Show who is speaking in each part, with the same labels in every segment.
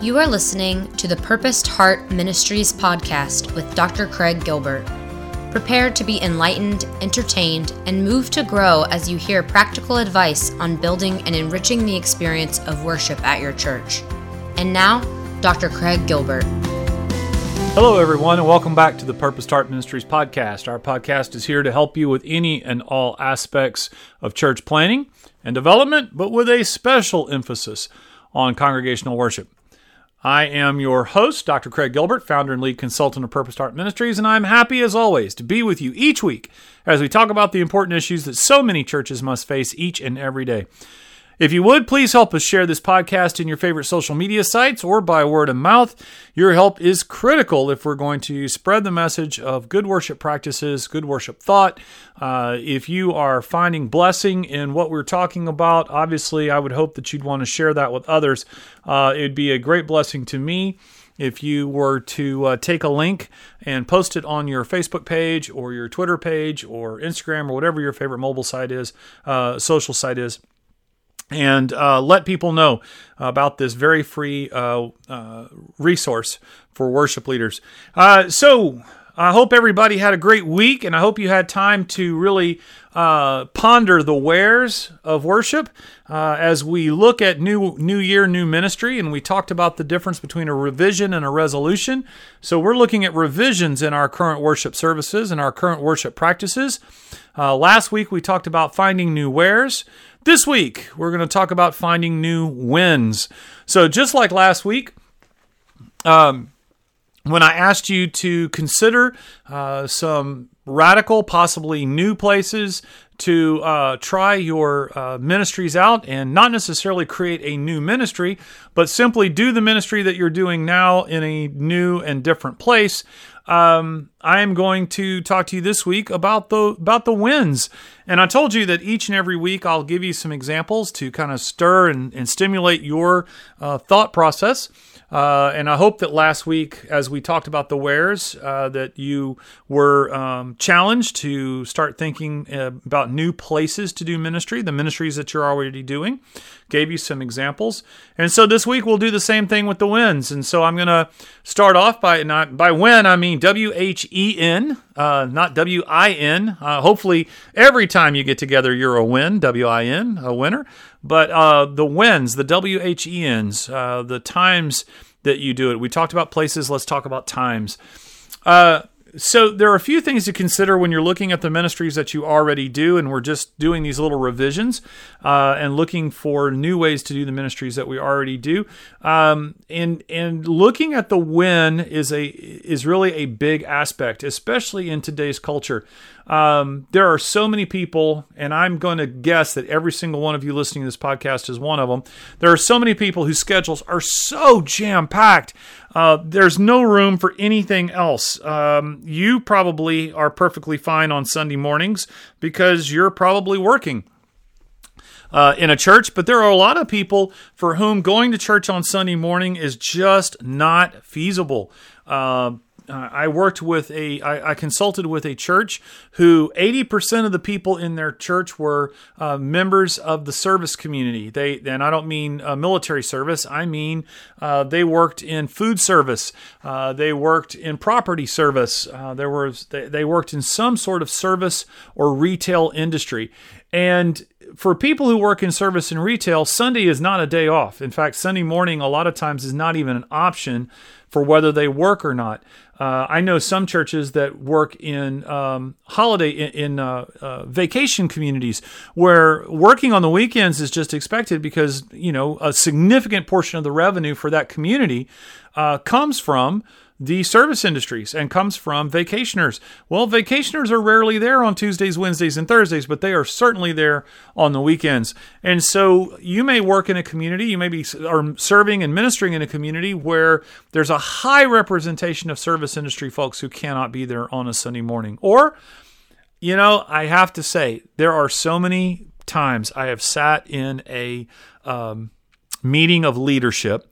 Speaker 1: You are listening to the Purposed Heart Ministries podcast with Dr. Craig Gilbert. Prepare to be enlightened, entertained, and moved to grow as you hear practical advice on building and enriching the experience of worship at your church. And now, Dr. Craig Gilbert.
Speaker 2: Hello, everyone, and welcome back to the Purposed Heart Ministries podcast. Our podcast is here to help you with any and all aspects of church planning and development, but with a special emphasis on congregational worship. I am your host, Dr. Craig Gilbert, founder and lead consultant of Purposed Heart Ministries, and I'm happy as always to be with you each week as we talk about the important issues that so many churches must face each and every day. If you would, please help us share this podcast in your favorite social media sites or by word of mouth. Your help is critical if we're going to spread the message of good worship practices, good worship thought. Uh, if you are finding blessing in what we're talking about, obviously, I would hope that you'd want to share that with others. Uh, it'd be a great blessing to me if you were to uh, take a link and post it on your Facebook page or your Twitter page or Instagram or whatever your favorite mobile site is, uh, social site is and uh, let people know about this very free uh, uh, resource for worship leaders. Uh, so, I hope everybody had a great week, and I hope you had time to really uh, ponder the wheres of worship uh, as we look at new new year, new ministry, and we talked about the difference between a revision and a resolution. So we're looking at revisions in our current worship services and our current worship practices. last week we talked about finding new wheres. This week, we're going to talk about finding new wins. So, just like last week, um, when I asked you to consider uh, some radical, possibly new places to uh, try your uh, ministries out and not necessarily create a new ministry, but simply do the ministry that you're doing now in a new and different place um, I am going to talk to you this week about the about the wins. And I told you that each and every week I'll give you some examples to kind of stir and, and stimulate your uh, thought process. Uh, and I hope that last week, as we talked about the wheres, uh, that you were um, challenged to start thinking uh, about new places to do ministry, the ministries that you're already doing. Gave you some examples, and so this week we'll do the same thing with the wins. And so I'm going to start off by not by win I mean W H E N, uh, not W I N. Uh, hopefully, every time you get together, you're a win, W I N, a winner. But uh, the wins, the W H E Ns, uh, the times that you do it. We talked about places. Let's talk about times. Uh, so there are a few things to consider when you're looking at the ministries that you already do, and we're just doing these little revisions uh, and looking for new ways to do the ministries that we already do. Um, and and looking at the when is a is really a big aspect, especially in today's culture. Um, there are so many people, and I'm going to guess that every single one of you listening to this podcast is one of them. There are so many people whose schedules are so jam packed. Uh, there's no room for anything else. Um, you probably are perfectly fine on Sunday mornings because you're probably working. Uh, in a church, but there are a lot of people for whom going to church on Sunday morning is just not feasible. Uh, uh, I worked with a, I, I consulted with a church who 80% of the people in their church were uh, members of the service community. They, and I don't mean uh, military service, I mean uh, they worked in food service, uh, they worked in property service, uh, there was, they, they worked in some sort of service or retail industry. And for people who work in service and retail, Sunday is not a day off. In fact, Sunday morning, a lot of times, is not even an option for whether they work or not. Uh, I know some churches that work in um, holiday in, in uh, uh, vacation communities where working on the weekends is just expected because you know a significant portion of the revenue for that community uh, comes from the service industries and comes from vacationers. Well, vacationers are rarely there on Tuesdays, Wednesdays, and Thursdays, but they are certainly there on the weekends. And so you may work in a community, you may be are serving and ministering in a community where there's a high representation of service industry folks who cannot be there on a Sunday morning. Or, you know, I have to say, there are so many times I have sat in a um, meeting of leadership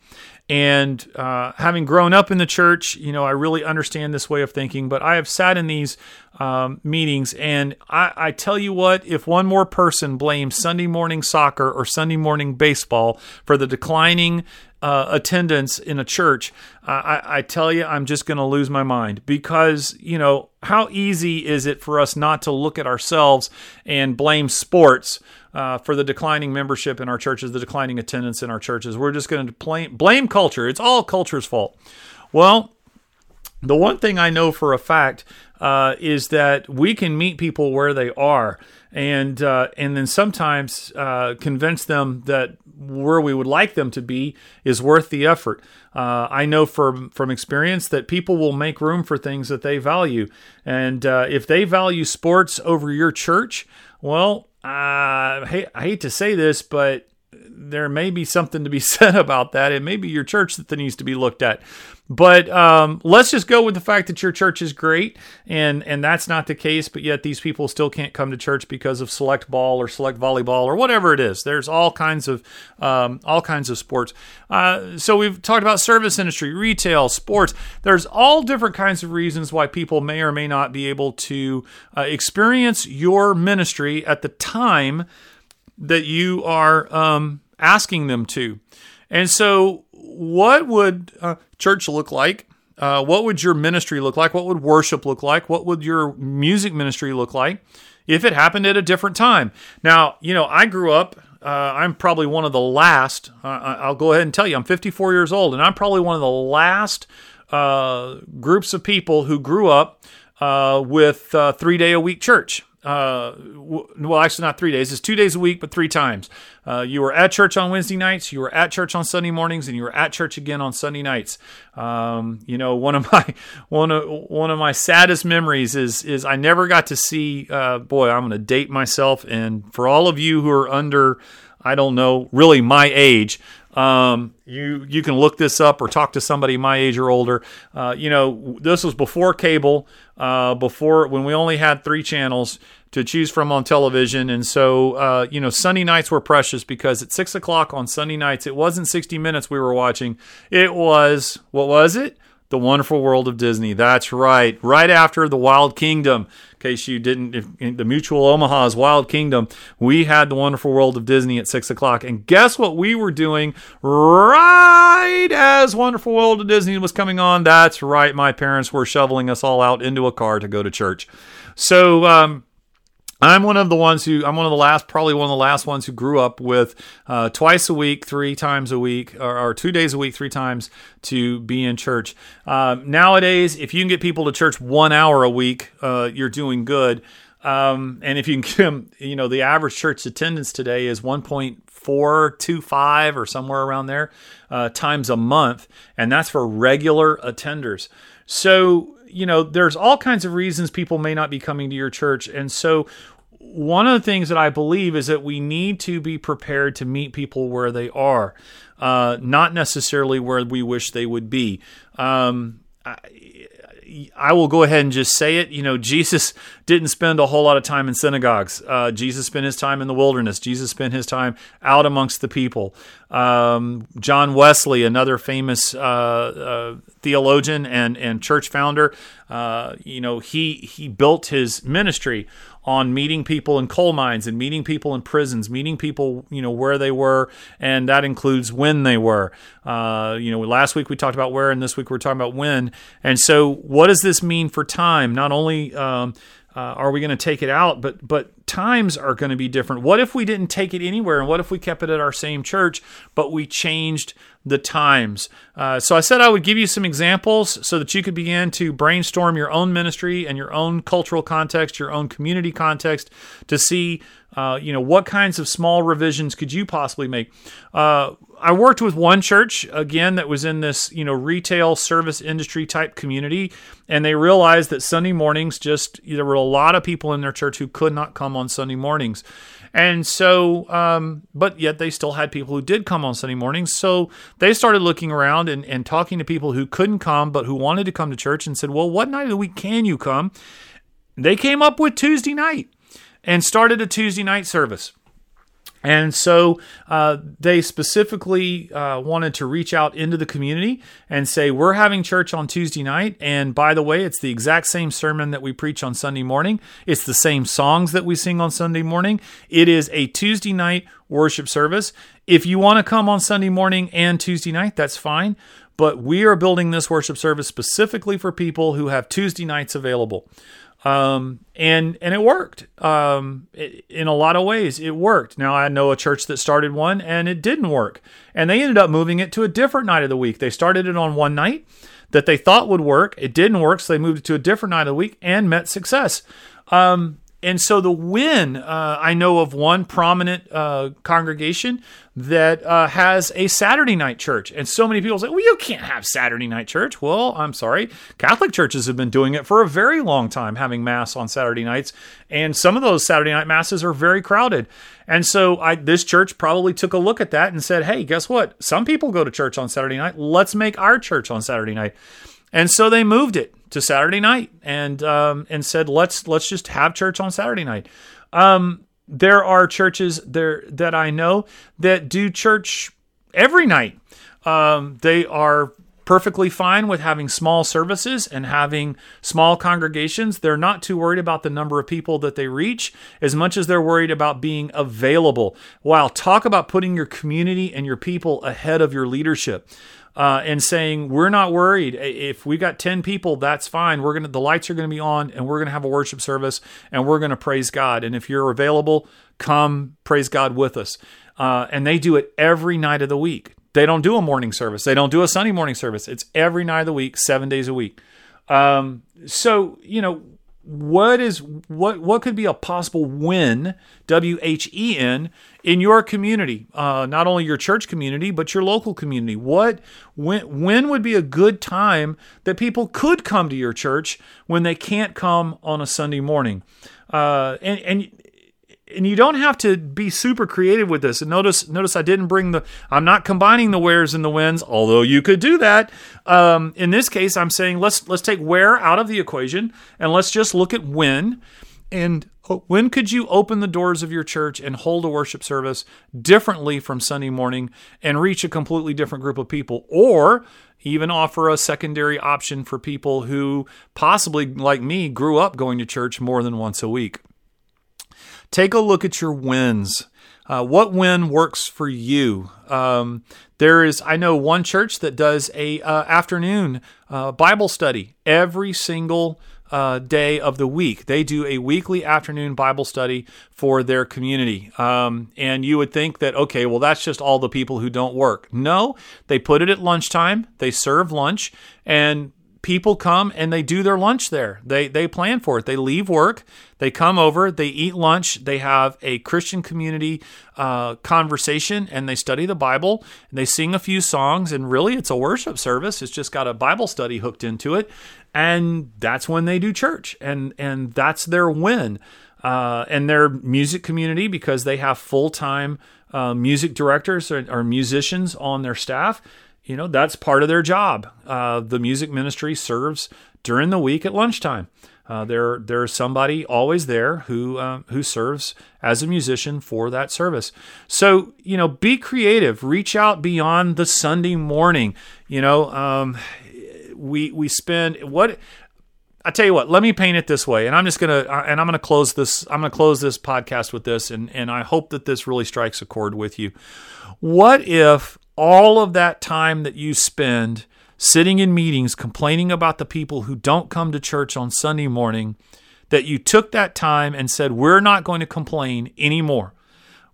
Speaker 2: and uh, having grown up in the church, you know, I really understand this way of thinking. But I have sat in these um, meetings. And I, I, tell you what, if one more person blames Sunday morning soccer or Sunday morning baseball for the declining uh, attendance in a church, I, I tell you, I'm just going to lose my mind because, you know, how easy is it for us not to look at ourselves and blame sports? Uh, for the declining membership in our churches, the declining attendance in our churches. We're just going to blame, blame culture. It's all culture's fault. Well, the one thing I know for a fact uh, is that we can meet people where they are, and uh, and then sometimes uh, convince them that where we would like them to be is worth the effort. Uh, I know from from experience that people will make room for things that they value, and uh, if they value sports over your church, well, uh, I hate, I hate to say this, but there may be something to be said about that. It may be your church that needs to be looked at. But um, let's just go with the fact that your church is great, and and that's not the case. But yet these people still can't come to church because of select ball or select volleyball or whatever it is. There's all kinds of um, all kinds of sports. Uh, so we've talked about service industry, retail, sports. There's all different kinds of reasons why people may or may not be able to uh, experience your ministry at the time that you are um, asking them to. And so, what would uh, church look like? Uh, what would your ministry look like? What would worship look like? What would your music ministry look like if it happened at a different time? Now, you know, I grew up. Uh, I'm probably one of the last. Uh, I'll go ahead and tell you, I'm 54 years old, and I'm probably one of the last uh, groups of people who grew up uh, with three day a week church uh, well, actually not three days. It's two days a week, but three times. Uh, you were at church on Wednesday nights, you were at church on Sunday mornings, and you were at church again on Sunday nights. Um, you know, one of my one of one of my saddest memories is is I never got to see. Uh, boy, I'm going to date myself, and for all of you who are under, I don't know, really my age. Um, you you can look this up or talk to somebody my age or older. Uh, you know, this was before cable, uh, before when we only had three channels to choose from on television. And so, uh, you know, Sunday nights were precious because at six o'clock on Sunday nights, it wasn't 60 Minutes we were watching. It was, what was it? The Wonderful World of Disney. That's right. Right after The Wild Kingdom. Case you didn't, if, the Mutual Omaha's Wild Kingdom, we had The Wonderful World of Disney at 6 o'clock. And guess what we were doing right as Wonderful World of Disney was coming on? That's right. My parents were shoveling us all out into a car to go to church. So, um, I'm one of the ones who I'm one of the last, probably one of the last ones who grew up with uh, twice a week, three times a week, or, or, two days a week, three times to be in church. Uh, nowadays, if you can get people to church one hour a week, uh, you're doing good. Um, and if you can you know, the average church attendance today is 1.425 or somewhere around there uh, times a month, and that's for regular attenders. So you know, there's all kinds of reasons people may not be coming to your church. And so, one of the things that I believe is that we need to be prepared to meet people where they are, uh, not necessarily where we wish they would be. Um, I, I will go ahead and just say it. You know, Jesus didn't spend a whole lot of time in synagogues. Uh, Jesus spent his time in the wilderness. Jesus spent his time out amongst the people. Um, John Wesley, another famous uh, uh, theologian and and church founder, uh, you know, he he built his ministry on meeting people in coal mines and meeting people in prisons, meeting people, you know, where they were, and that includes when they were. Uh, you know, last week we talked about where, and this week we're talking about when. And so, what does this mean for time? Not only um, uh, are we going to take it out, but but times are going to be different. What if we didn't take it anywhere, and what if we kept it at our same church, but we changed the times? Uh, so I said I would give you some examples so that you could begin to brainstorm your own ministry and your own cultural context, your own community context, to see uh, you know, what kinds of small revisions could you possibly make? Uh, I worked with one church again that was in this, you know, retail service industry type community, and they realized that Sunday mornings just there were a lot of people in their church who could not come on Sunday mornings, and so, um, but yet they still had people who did come on Sunday mornings. So they started looking around and, and talking to people who couldn't come but who wanted to come to church, and said, "Well, what night of the week can you come?" They came up with Tuesday night and started a Tuesday night service. And so uh, they specifically uh, wanted to reach out into the community and say, We're having church on Tuesday night. And by the way, it's the exact same sermon that we preach on Sunday morning. It's the same songs that we sing on Sunday morning. It is a Tuesday night worship service. If you want to come on Sunday morning and Tuesday night, that's fine. But we are building this worship service specifically for people who have Tuesday nights available um, and and it worked. Um, it, in a lot of ways, it worked. Now I know a church that started one and it didn't work, and they ended up moving it to a different night of the week. They started it on one night that they thought would work. It didn't work, so they moved it to a different night of the week and met success. Um, and so the win, uh, I know of one prominent uh, congregation that uh, has a Saturday night church. And so many people say, well, you can't have Saturday night church. Well, I'm sorry. Catholic churches have been doing it for a very long time, having Mass on Saturday nights. And some of those Saturday night Masses are very crowded. And so I, this church probably took a look at that and said, hey, guess what? Some people go to church on Saturday night. Let's make our church on Saturday night. And so they moved it to Saturday night and um, and said let's let's just have church on Saturday night. Um, there are churches there that I know that do church every night. Um, they are perfectly fine with having small services and having small congregations. They're not too worried about the number of people that they reach as much as they're worried about being available. Wow, talk about putting your community and your people ahead of your leadership uh, and saying we're not worried. If we got 10 people that's fine. We're gonna the lights are gonna be on and we're gonna have a worship service and we're gonna praise god. And if you're available come praise god with us. Uh, and they do it every night of the week. They don't do a morning service. They don't do a sunday morning service. It's every night of the week seven days a week. Um, so you know what is what what could be a possible win W H E N in your community, uh, not only your church community but your local community. What when when would be a good time that people could come to your church when they can't come on a Sunday morning? Uh, and and and you don't have to be super creative with this. And notice, notice I didn't bring the. I'm not combining the wheres and the whens, although you could do that. Um, in this case, I'm saying let's let's take where out of the equation and let's just look at when. And oh, when could you open the doors of your church and hold a worship service differently from Sunday morning and reach a completely different group of people, or even offer a secondary option for people who possibly, like me, grew up going to church more than once a week? Take a look at your wins. Uh, what win works for you? Um, there is, I know one church that does a uh, afternoon uh, Bible study every single uh, day of the week. They do a weekly afternoon Bible study for their community. Um, and you would think that, okay, well, that's just all the people who don't work. No, they put it at lunchtime, they serve lunch, and people come and they do their lunch there. They they plan for it. They leave work, they come over, they eat lunch, they have a Christian community uh, conversation, and they study the Bible. And they sing a few songs, and really, it's a worship service. It's just got a Bible study hooked into it, and that's when they do church, and and that's their win. Uh, and their music community because they have full time uh, music directors or, or musicians on their staff you know, that's part of their job. Uh, the music ministry serves during the week at lunchtime. Uh, there, there's somebody always there who uh, who serves as a musician for that service. So you know, be creative. Reach out beyond the Sunday morning. You know, um, we we spend what I tell you what, let me paint it this way, and I'm just gonna uh, and I'm gonna close this. I'm gonna close this podcast with this, and and I hope that this really strikes a chord with you. What if all of that time that you spend sitting in meetings complaining about the people who don't come to church on Sunday morning, that you took that time and said, We're not going to complain anymore.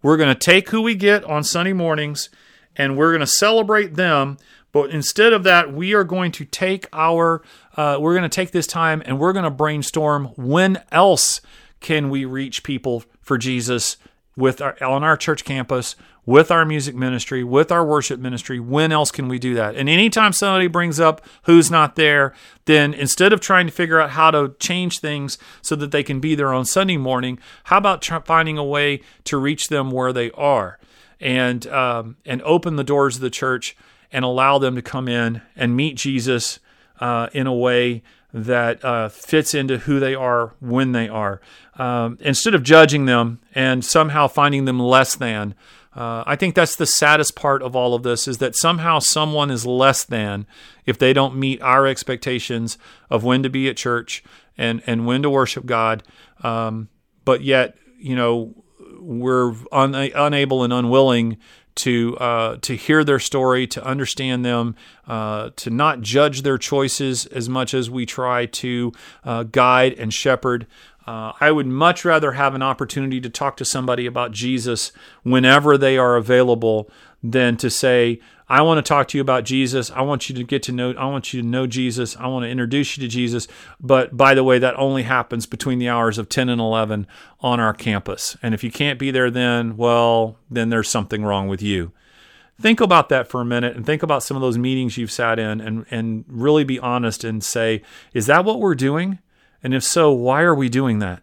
Speaker 2: We're going to take who we get on Sunday mornings and we're going to celebrate them. But instead of that, we are going to take our, uh, we're going to take this time and we're going to brainstorm when else can we reach people for Jesus with our, on our church campus with our music ministry, with our worship ministry. When else can we do that? And anytime somebody brings up who's not there, then instead of trying to figure out how to change things so that they can be there on Sunday morning, how about finding a way to reach them where they are and um, and open the doors of the church and allow them to come in and meet Jesus uh, in a way that uh, fits into who they are when they are. Um, instead of judging them and somehow finding them less than, uh, I think that's the saddest part of all of this is that somehow someone is less than if they don't meet our expectations of when to be at church and, and when to worship God. Um, but yet, you know, we're un- unable and unwilling to uh, to hear their story, to understand them, uh, to not judge their choices as much as we try to uh, guide and shepherd. Uh, I would much rather have an opportunity to talk to somebody about Jesus whenever they are available than to say, I want to talk to you about Jesus. I want you to get to know I want you to know Jesus. I want to introduce you to Jesus. But by the way, that only happens between the hours of 10 and 11 on our campus. And if you can't be there then, well, then there's something wrong with you. Think about that for a minute and think about some of those meetings you've sat in and and really be honest and say, is that what we're doing? And if so, why are we doing that?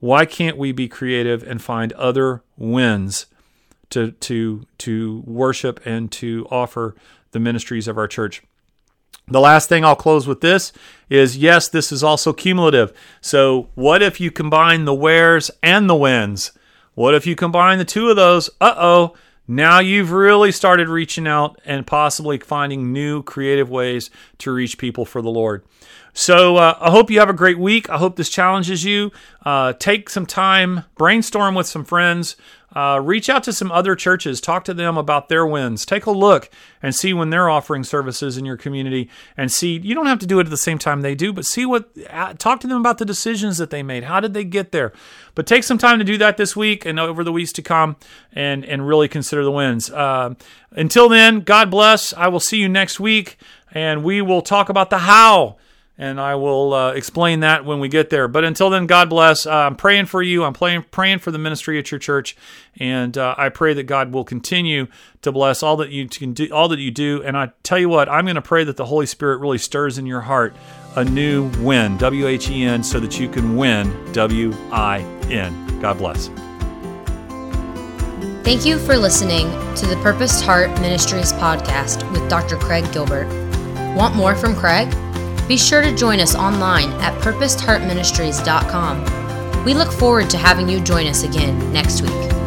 Speaker 2: Why can't we be creative and find other wins to to to worship and to offer the ministries of our church. The last thing I'll close with this is yes, this is also cumulative. So, what if you combine the wheres and the wins? What if you combine the two of those? Uh oh, now you've really started reaching out and possibly finding new creative ways to reach people for the Lord. So uh, I hope you have a great week. I hope this challenges you. Uh, take some time, brainstorm with some friends, uh, reach out to some other churches, talk to them about their wins. Take a look and see when they're offering services in your community, and see. You don't have to do it at the same time they do, but see what. Uh, talk to them about the decisions that they made. How did they get there? But take some time to do that this week and over the weeks to come, and and really consider the wins. Uh, until then, God bless. I will see you next week, and we will talk about the how and I will uh, explain that when we get there. But until then, God bless. Uh, I'm praying for you. I'm praying, praying for the ministry at your church, and uh, I pray that God will continue to bless all that you can do, all that you do. And I tell you what, I'm going to pray that the Holy Spirit really stirs in your heart a new win, W H E N, so that you can win, W I N. God bless.
Speaker 1: Thank you for listening to the Purposed Heart Ministries podcast with Dr. Craig Gilbert. Want more from Craig? Be sure to join us online at purposedheartministries.com. We look forward to having you join us again next week.